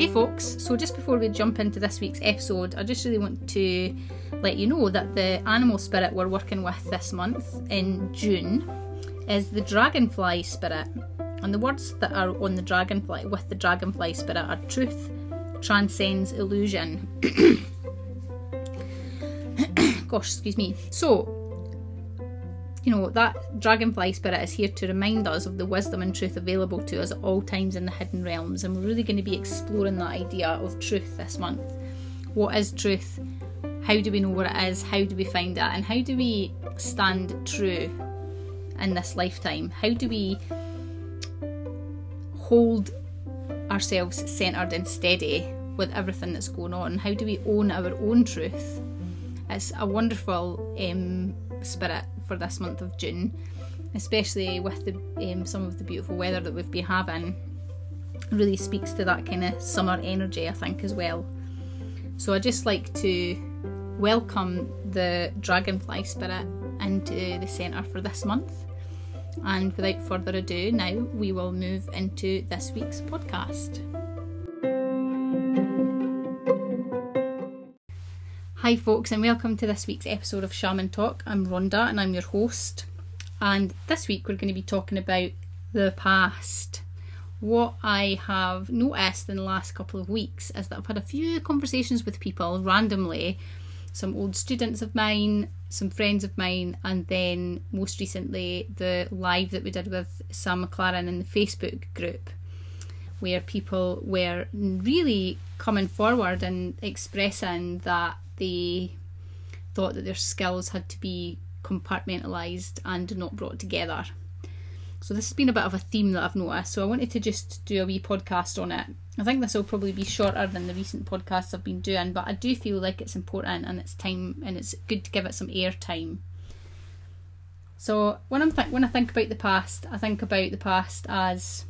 Hey folks, so just before we jump into this week's episode, I just really want to let you know that the animal spirit we're working with this month in June is the dragonfly spirit. And the words that are on the dragonfly with the dragonfly spirit are truth transcends illusion. Gosh, excuse me. So, you know, that dragonfly spirit is here to remind us of the wisdom and truth available to us at all times in the hidden realms. And we're really going to be exploring that idea of truth this month. What is truth? How do we know what it is? How do we find it? And how do we stand true in this lifetime? How do we hold ourselves centered and steady with everything that's going on? How do we own our own truth? It's a wonderful um, spirit for this month of June, especially with the um, some of the beautiful weather that we've been having. Really speaks to that kind of summer energy, I think, as well. So I just like to welcome the dragonfly spirit into the centre for this month. And without further ado, now we will move into this week's podcast. Hi, folks, and welcome to this week's episode of Shaman Talk. I'm Rhonda and I'm your host. And this week we're going to be talking about the past. What I have noticed in the last couple of weeks is that I've had a few conversations with people randomly, some old students of mine, some friends of mine, and then most recently the live that we did with Sam McLaren in the Facebook group, where people were really coming forward and expressing that they thought that their skills had to be compartmentalised and not brought together. So this has been a bit of a theme that I've noticed. So I wanted to just do a wee podcast on it. I think this will probably be shorter than the recent podcasts I've been doing, but I do feel like it's important and it's time and it's good to give it some air time. So when I'm th- when I think about the past, I think about the past as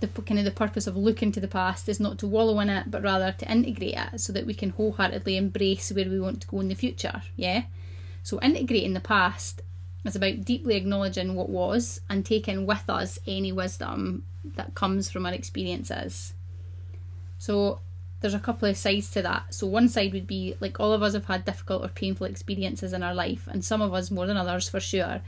the kind of the purpose of looking to the past is not to wallow in it, but rather to integrate it so that we can wholeheartedly embrace where we want to go in the future. Yeah. So integrating the past is about deeply acknowledging what was and taking with us any wisdom that comes from our experiences. So there's a couple of sides to that. So one side would be like all of us have had difficult or painful experiences in our life, and some of us more than others for sure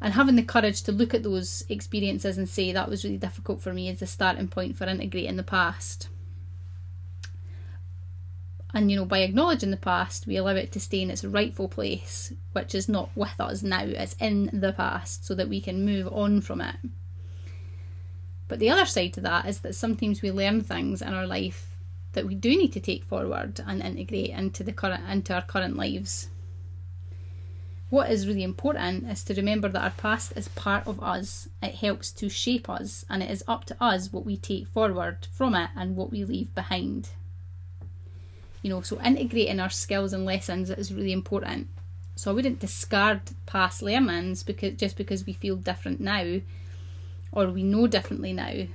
and having the courage to look at those experiences and say that was really difficult for me is the starting point for integrating the past. And you know, by acknowledging the past, we allow it to stay in its rightful place, which is not with us now, it's in the past, so that we can move on from it. But the other side to that is that sometimes we learn things in our life that we do need to take forward and integrate into the current into our current lives. What is really important is to remember that our past is part of us. It helps to shape us, and it is up to us what we take forward from it and what we leave behind. You know, so integrating our skills and lessons is really important. So I wouldn't discard past learnings because just because we feel different now or we know differently now.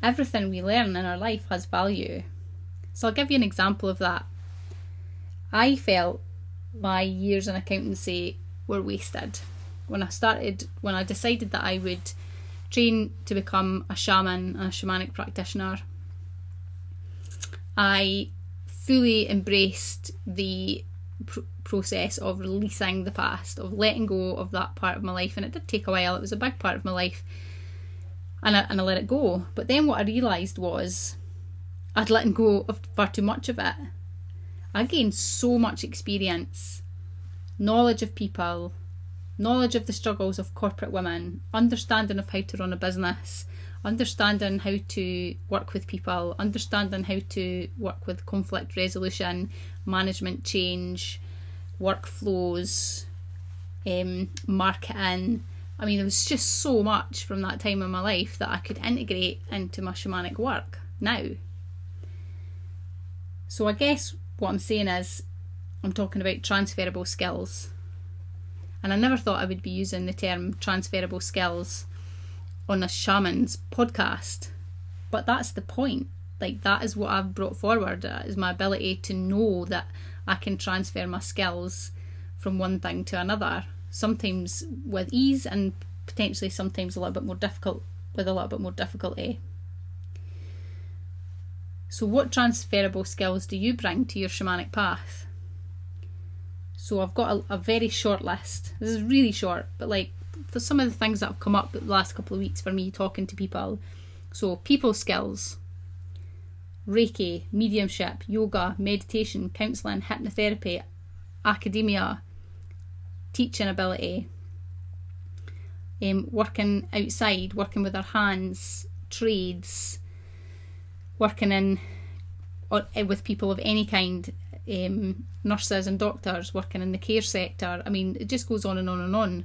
Everything we learn in our life has value. So I'll give you an example of that. I felt my years in accountancy were wasted. When I started, when I decided that I would train to become a shaman and a shamanic practitioner, I fully embraced the pr- process of releasing the past, of letting go of that part of my life. And it did take a while, it was a big part of my life. And I, and I let it go. But then what I realised was I'd let go of far too much of it. I gained so much experience, knowledge of people, knowledge of the struggles of corporate women, understanding of how to run a business, understanding how to work with people, understanding how to work with conflict resolution, management change, workflows, um, marketing. I mean, there was just so much from that time in my life that I could integrate into my shamanic work now. So I guess what I'm saying is, I'm talking about transferable skills. And I never thought I would be using the term transferable skills on a shaman's podcast. But that's the point. Like, that is what I've brought forward uh, is my ability to know that I can transfer my skills from one thing to another, sometimes with ease and potentially sometimes a little bit more difficult with a little bit more difficulty. So, what transferable skills do you bring to your shamanic path? So, I've got a, a very short list. This is really short, but like for some of the things that have come up the last couple of weeks for me talking to people. So, people skills, Reiki, mediumship, yoga, meditation, counselling, hypnotherapy, academia, teaching ability, um, working outside, working with our hands, trades, working in or, uh, with people of any kind, um, nurses and doctors, working in the care sector. I mean, it just goes on and on and on.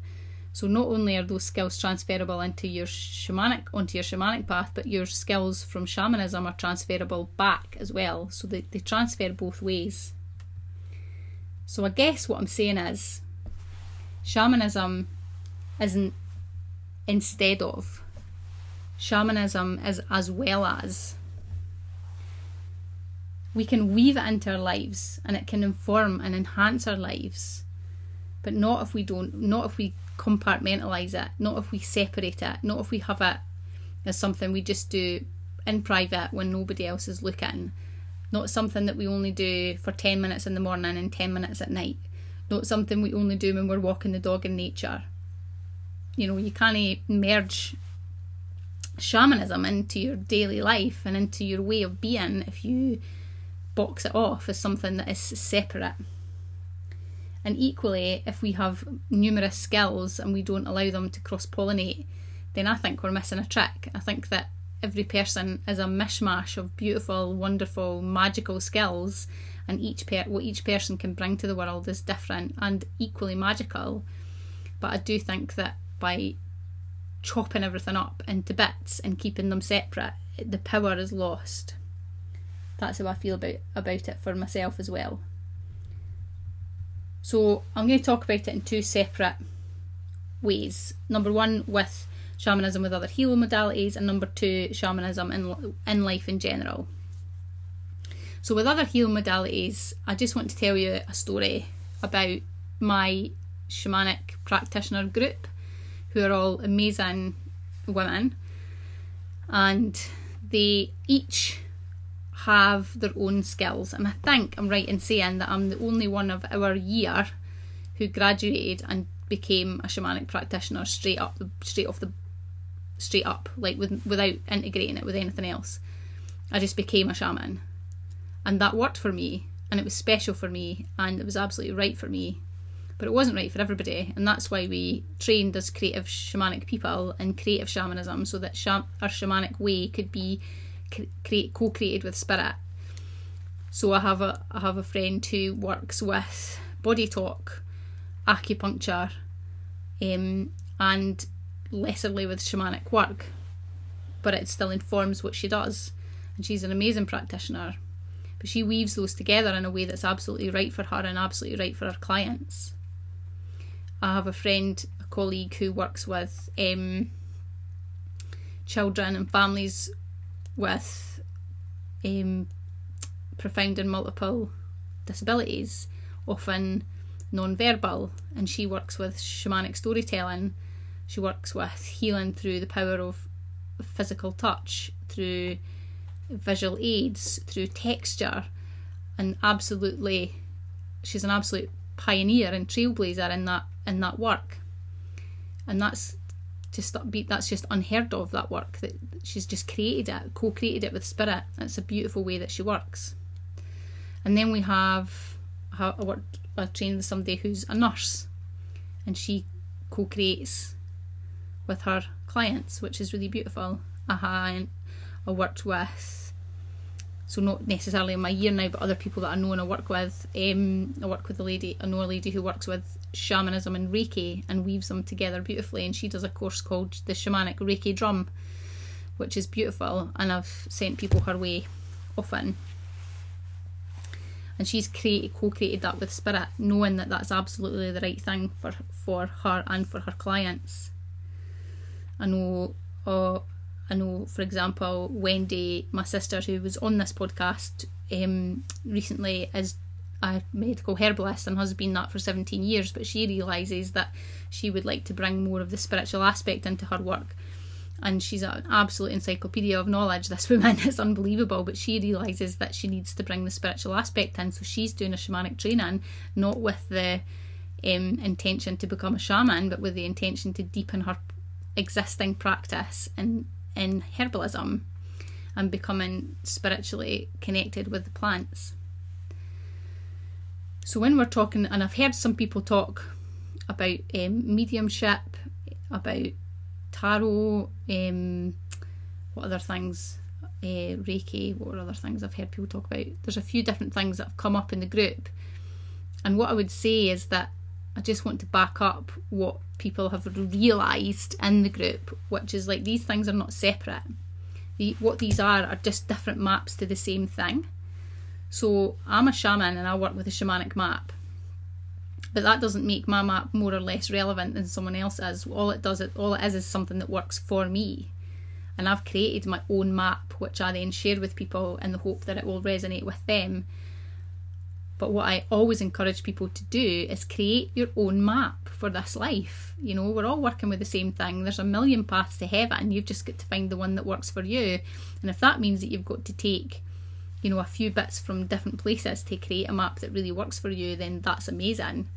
So not only are those skills transferable into your shamanic onto your shamanic path, but your skills from shamanism are transferable back as well. So they, they transfer both ways. So I guess what I'm saying is shamanism isn't instead of. Shamanism is as well as. We can weave it into our lives and it can inform and enhance our lives. But not if we don't not if we compartmentalize it, not if we separate it, not if we have it as something we just do in private when nobody else is looking, not something that we only do for 10 minutes in the morning and 10 minutes at night, not something we only do when we're walking the dog in nature. You know, you can't merge shamanism into your daily life and into your way of being if you box it off as something that is separate. And equally, if we have numerous skills and we don't allow them to cross pollinate, then I think we're missing a trick. I think that every person is a mishmash of beautiful, wonderful, magical skills, and each per- what each person can bring to the world is different and equally magical. But I do think that by chopping everything up into bits and keeping them separate, the power is lost. That's how I feel about about it for myself as well. So I'm going to talk about it in two separate ways. Number one, with shamanism with other healing modalities, and number two, shamanism in, in life in general. So, with other healing modalities, I just want to tell you a story about my shamanic practitioner group, who are all amazing women, and they each have their own skills. And I think I'm right in saying that I'm the only one of our year who graduated and became a shamanic practitioner straight up, straight off the, straight up, like with, without integrating it with anything else. I just became a shaman, and that worked for me, and it was special for me, and it was absolutely right for me. But it wasn't right for everybody, and that's why we trained as creative shamanic people in creative shamanism, so that our shamanic way could be create co-created with spirit. So I have a I have a friend who works with body talk, acupuncture, um, and lesserly with shamanic work, but it still informs what she does. And she's an amazing practitioner. But she weaves those together in a way that's absolutely right for her and absolutely right for her clients. I have a friend, a colleague who works with um, children and families with um, profound and multiple disabilities, often non-verbal, and she works with shamanic storytelling. She works with healing through the power of physical touch, through visual aids, through texture, and absolutely, she's an absolute pioneer and trailblazer in that in that work. And that's just be that's just unheard of that work that she's just created it co-created it with spirit. It's a beautiful way that she works. And then we have I worked I trained with somebody who's a nurse. And she co-creates with her clients which is really beautiful. Uh-huh, I worked with so not necessarily in my year now, but other people that I know and I work with. Um, I work with a lady, I know a lady who works with shamanism and Reiki and weaves them together beautifully, and she does a course called the Shamanic Reiki Drum, which is beautiful, and I've sent people her way often. And she's created, co-created that with Spirit, knowing that that's absolutely the right thing for for her and for her clients. I know uh, I know, for example, Wendy, my sister, who was on this podcast um, recently, is a medical herbalist and has been that for 17 years, but she realises that she would like to bring more of the spiritual aspect into her work. and she's an absolute encyclopedia of knowledge. This woman is unbelievable, but she realizes that she needs to bring the spiritual aspect in. So she's doing a shamanic training, not with the um, intention to become a shaman, but with the intention to deepen her existing practice in in herbalism and becoming spiritually connected with the plants. So when we're talking, and I've heard some people talk about um, mediumship, about tarot, um, what other things, uh, Reiki, what other things I've heard people talk about. There's a few different things that have come up in the group. And what I would say is that I just want to back up what people have realised in the group, which is like these things are not separate. The, what these are are just different maps to the same thing. So I'm a shaman and I work with a shamanic map. But that doesn't make my map more or less relevant than someone else's. All it does, it all it is, is something that works for me. And I've created my own map, which I then share with people in the hope that it will resonate with them but what I always encourage people to do is create your own map for this life. You know, we're all working with the same thing. There's a million paths to heaven. and You've just got to find the one that works for you. And if that means that you've got to take, you know, a few bits from different places to create a map that really works for you, then that's amazing.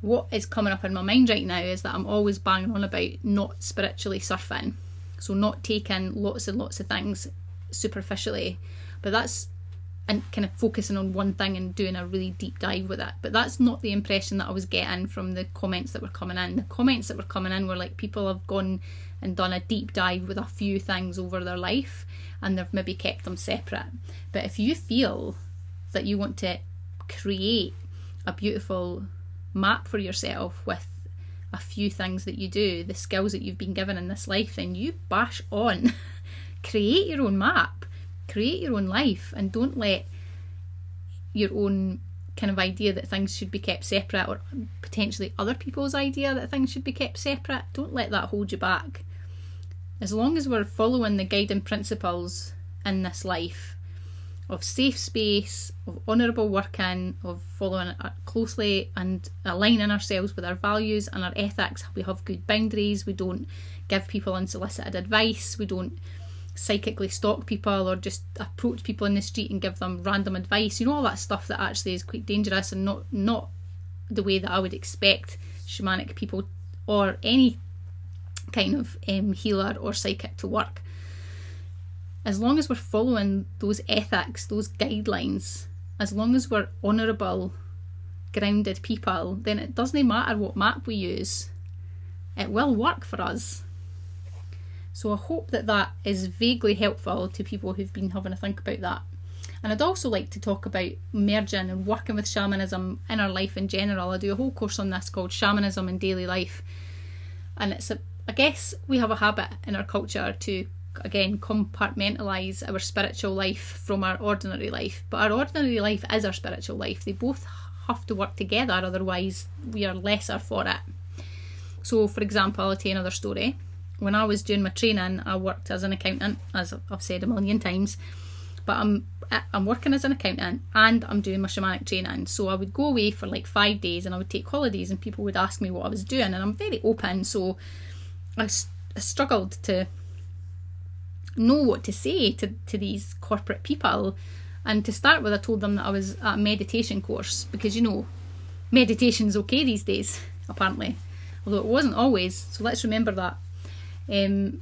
What is coming up in my mind right now is that I'm always banging on about not spiritually surfing. So, not taking lots and lots of things superficially. But that's and kind of focusing on one thing and doing a really deep dive with it. But that's not the impression that I was getting from the comments that were coming in. The comments that were coming in were like people have gone and done a deep dive with a few things over their life and they've maybe kept them separate. But if you feel that you want to create a beautiful map for yourself with a few things that you do, the skills that you've been given in this life, then you bash on. create your own map create your own life and don't let your own kind of idea that things should be kept separate or potentially other people's idea that things should be kept separate don't let that hold you back as long as we're following the guiding principles in this life of safe space, of honourable working, of following closely and aligning ourselves with our values and our ethics. We have good boundaries. We don't give people unsolicited advice. We don't psychically stalk people or just approach people in the street and give them random advice. You know all that stuff that actually is quite dangerous and not not the way that I would expect shamanic people or any kind of um, healer or psychic to work. As long as we're following those ethics those guidelines as long as we're honourable grounded people then it doesn't matter what map we use. It will work for us so I hope that that is vaguely helpful to people who've been having a think about that. And I'd also like to talk about merging and working with shamanism in our life in general. I do a whole course on this called Shamanism in Daily Life. And it's a, I guess we have a habit in our culture to, again, compartmentalise our spiritual life from our ordinary life. But our ordinary life is our spiritual life. They both have to work together, otherwise, we are lesser for it. So, for example, I'll tell you another story when I was doing my training, I worked as an accountant, as I've said a million times. But I'm I'm working as an accountant and I'm doing my shamanic training. So I would go away for like five days and I would take holidays and people would ask me what I was doing and I'm very open. So I, I struggled to know what to say to, to these corporate people. And to start with, I told them that I was at a meditation course because you know, meditation's okay these days, apparently. Although it wasn't always. So let's remember that. Um,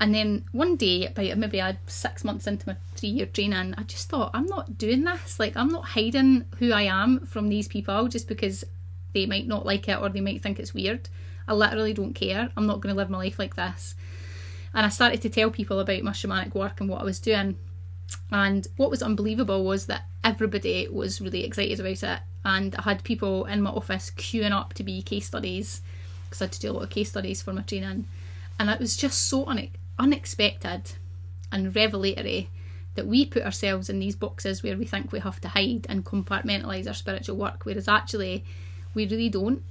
and then one day, about maybe I six months into my three year training, I just thought, I'm not doing this. Like, I'm not hiding who I am from these people just because they might not like it or they might think it's weird. I literally don't care. I'm not going to live my life like this. And I started to tell people about my shamanic work and what I was doing. And what was unbelievable was that everybody was really excited about it. And I had people in my office queuing up to be case studies because I had to do a lot of case studies for my training and it was just so une- unexpected and revelatory that we put ourselves in these boxes where we think we have to hide and compartmentalise our spiritual work, whereas actually we really don't.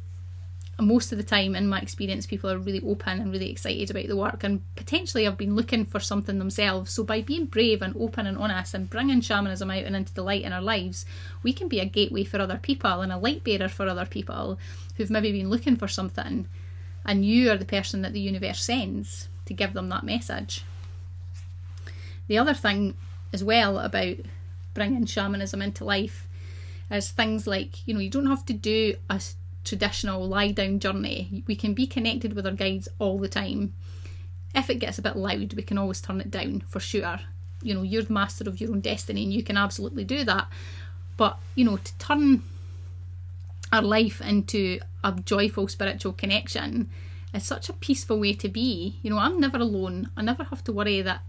And most of the time, in my experience, people are really open and really excited about the work and potentially have been looking for something themselves. So, by being brave and open and honest and bringing shamanism out and into the light in our lives, we can be a gateway for other people and a light bearer for other people who've maybe been looking for something and you are the person that the universe sends. to give them that message. The other thing as well about bringing shamanism into life is things like, you know, you don't have to do a traditional lie down journey. We can be connected with our guides all the time. If it gets a bit loud, we can always turn it down for sure. You know, you're the master of your own destiny and you can absolutely do that. But, you know, to turn our life into a joyful spiritual connection is such a peaceful way to be. You know, I'm never alone. I never have to worry that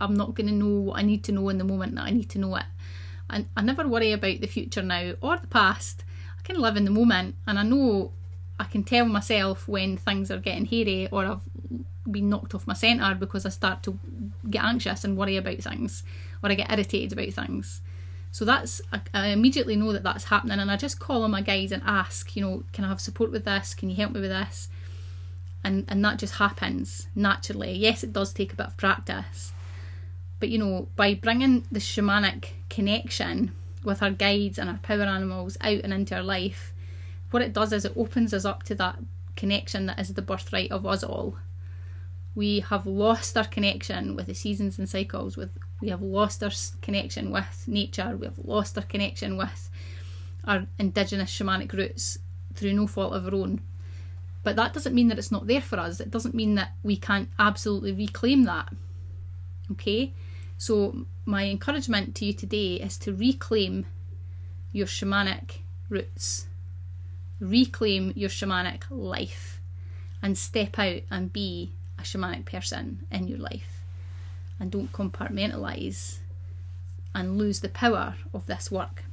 I'm not going to know what I need to know in the moment that I need to know it. And I never worry about the future now or the past. I can live in the moment and I know I can tell myself when things are getting hairy or I've been knocked off my centre because I start to get anxious and worry about things or I get irritated about things. So that's I, I, immediately know that that's happening, and I just call on my guides and ask, you know, can I have support with this? Can you help me with this? And and that just happens naturally. Yes, it does take a bit of practice, but you know, by bringing the shamanic connection with our guides and our power animals out and into our life, what it does is it opens us up to that connection that is the birthright of us all we have lost our connection with the seasons and cycles with we have lost our connection with nature we have lost our connection with our indigenous shamanic roots through no fault of our own. But that doesn't mean that it's not there for us. It doesn't mean that we can't absolutely reclaim that. Okay? So my encouragement to you today is to reclaim your shamanic roots. Reclaim your shamanic life and step out and be a shamanic person in your life and don't compartmentalize and lose the power of this work.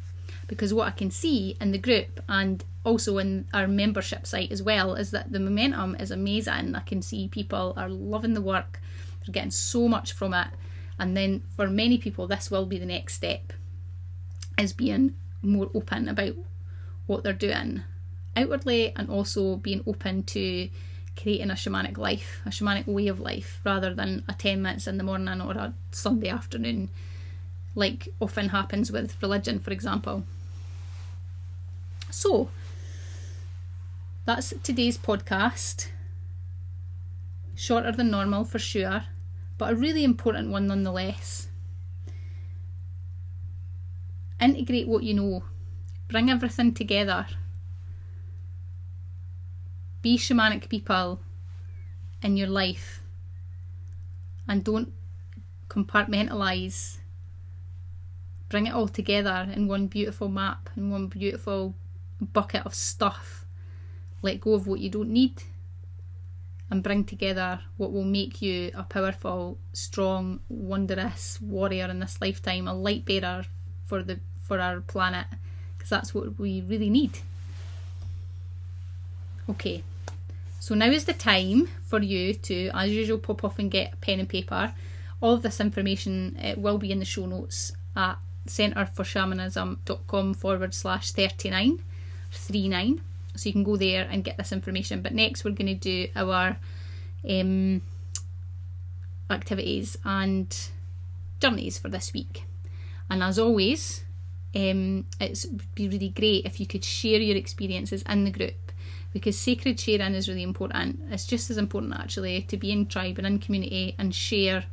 Because what I can see in the group and also in our membership site as well is that the momentum is amazing. I can see people are loving the work, they're getting so much from it. And then for many people, this will be the next step is being more open about what they're doing outwardly and also being open to creating a shamanic life, a shamanic way of life, rather than a 10 minutes in the morning or a Sunday afternoon, like often happens with religion, for example. So, that's today's podcast. Shorter than normal for sure, but a really important one nonetheless. Integrate what you know, bring everything together be shamanic people in your life and don't compartmentalize. Bring it all together in one beautiful map, in one beautiful bucket of stuff. Let go of what you don't need and bring together what will make you a powerful, strong, wondrous warrior in this lifetime, a light bearer for the for our planet, because that's what we really need. Okay, so now is the time for you to, as usual, pop off and get a pen and paper. All of this information uh, will be in the show notes at centreforshamanism.com forward slash 39, 39. So you can go there and get this information. But next, we're going to do our um, activities and journeys for this week. And as always, um, would be really great if you could share your experiences in the group because sacred sharing is really important. It's just as important actually to be in tribe and in community and share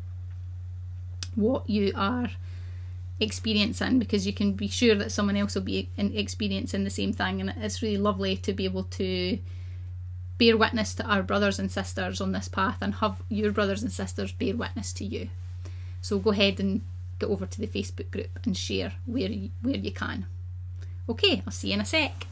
what you are experiencing because you can be sure that someone else will be experiencing the same thing. And it's really lovely to be able to bear witness to our brothers and sisters on this path and have your brothers and sisters bear witness to you. So go ahead and get over to the facebook group and share where you, where you can. Okay i'll see you in a sec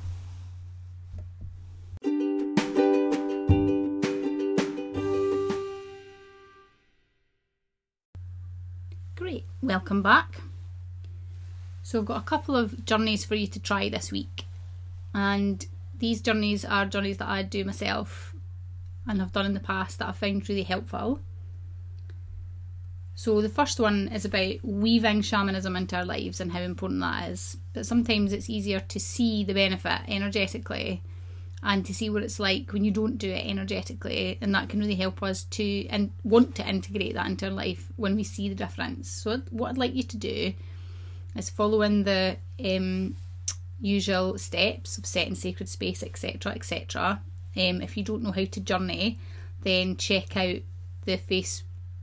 welcome back. So I've got a couple of journeys for you to try this week, and these journeys are journeys that I do myself and have done in the past that I found really helpful. So the first one is about weaving shamanism into our lives and how important that is. But sometimes it's easier to see the benefit energetically and to see what it's like when you don't do it energetically and that can really help us to and want to integrate that into our life when we see the difference. So what i'd like you to do is follow in the um, usual steps of setting sacred space etc etc um, if you don't know how to journey then check out the face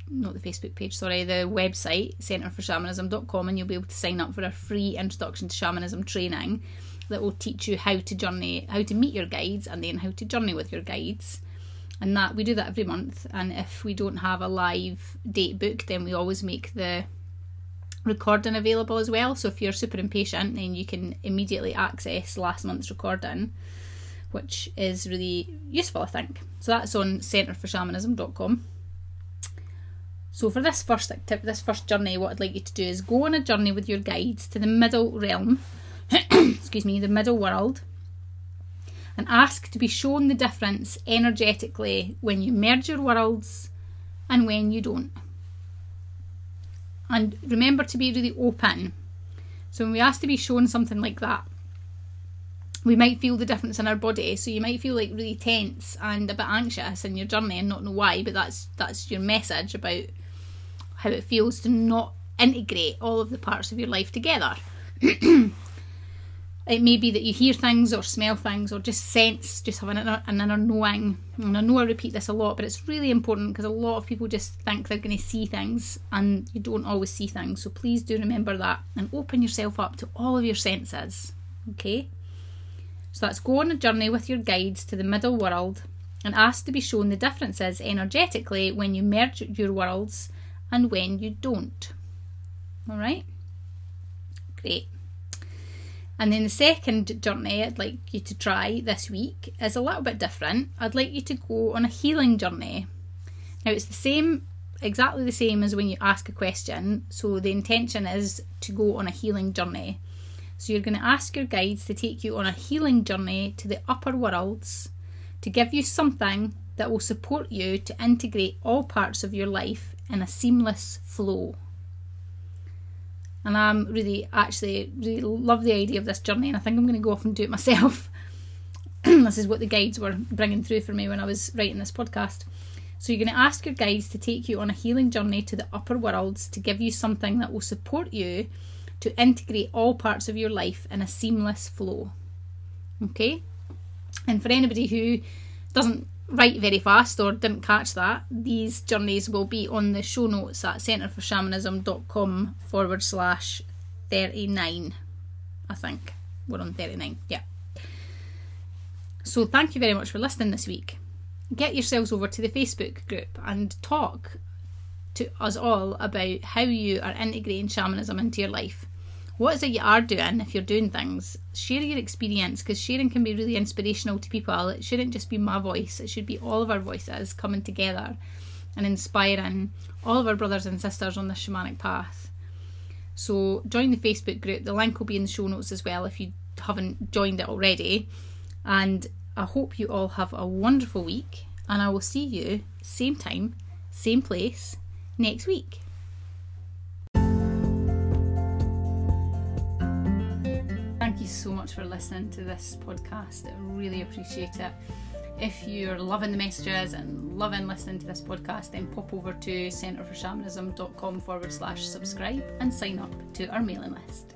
not the Facebook page, sorry, the website, centreforshamanism.com, and you'll be able to sign up for a free introduction to shamanism training that will teach you how to journey, how to meet your guides, and then how to journey with your guides. And that we do that every month. And if we don't have a live date booked, then we always make the recording available as well. So if you're super impatient, then you can immediately access last month's recording, which is really useful, I think. So that's on centreforshamanism.com. So for this first tip, this first journey, what I'd like you to do is go on a journey with your guides to the middle realm, excuse me, the middle world, and ask to be shown the difference energetically when you merge your worlds and when you don't. And remember to be really open. So when we ask to be shown something like that, we might feel the difference in our body. So you might feel like really tense and a bit anxious in your journey and not know why, but that's that's your message about how it feels to not integrate all of the parts of your life together. it may be that you hear things or smell things or just sense, just have an inner, an inner knowing. And I know I repeat this a lot, but it's really important because a lot of people just think they're going to see things and you don't always see things. So please do remember that and open yourself up to all of your senses. Okay? So let's go on a journey with your guides to the middle world and ask to be shown the differences energetically when you merge your worlds and when you don't. All right? Great. And then the second journey I'd like you to try this week is a little bit different. I'd like you to go on a healing journey. Now, it's the same, exactly the same as when you ask a question. So, the intention is to go on a healing journey. So, you're going to ask your guides to take you on a healing journey to the upper worlds to give you something that will support you to integrate all parts of your life in a seamless flow. And I'm really, actually, really love the idea of this journey, and I think I'm going to go off and do it myself. this is what the guides were bringing through for me when I was writing this podcast. So, you're going to ask your guides to take you on a healing journey to the upper worlds to give you something that will support you to integrate all parts of your life in a seamless flow. Okay? And for anybody who doesn't write very fast or didn't catch that, these journeys will be on the show notes at centreforshamanism.com forward slash 39. I think we're on 39. Yeah. So thank you very much for listening this week. Get yourselves over to the Facebook group and talk to us all about how you are integrating shamanism into your life what is it you are doing if you're doing things? Share your experience because sharing can be really inspirational to people. It shouldn't just be my voice. It should be all of our voices coming together and inspiring all of our brothers and sisters on the shamanic path. So join the facebook group. The link will be in the show notes as well if you haven't joined it already. And i hope you all have a wonderful week and i will see you same time same place next week you so much for listening to this podcast. I really appreciate it. If you're loving the messages and loving listening to this podcast, then pop over to centreforshamanism.com forward slash subscribe and sign up to our mailing list.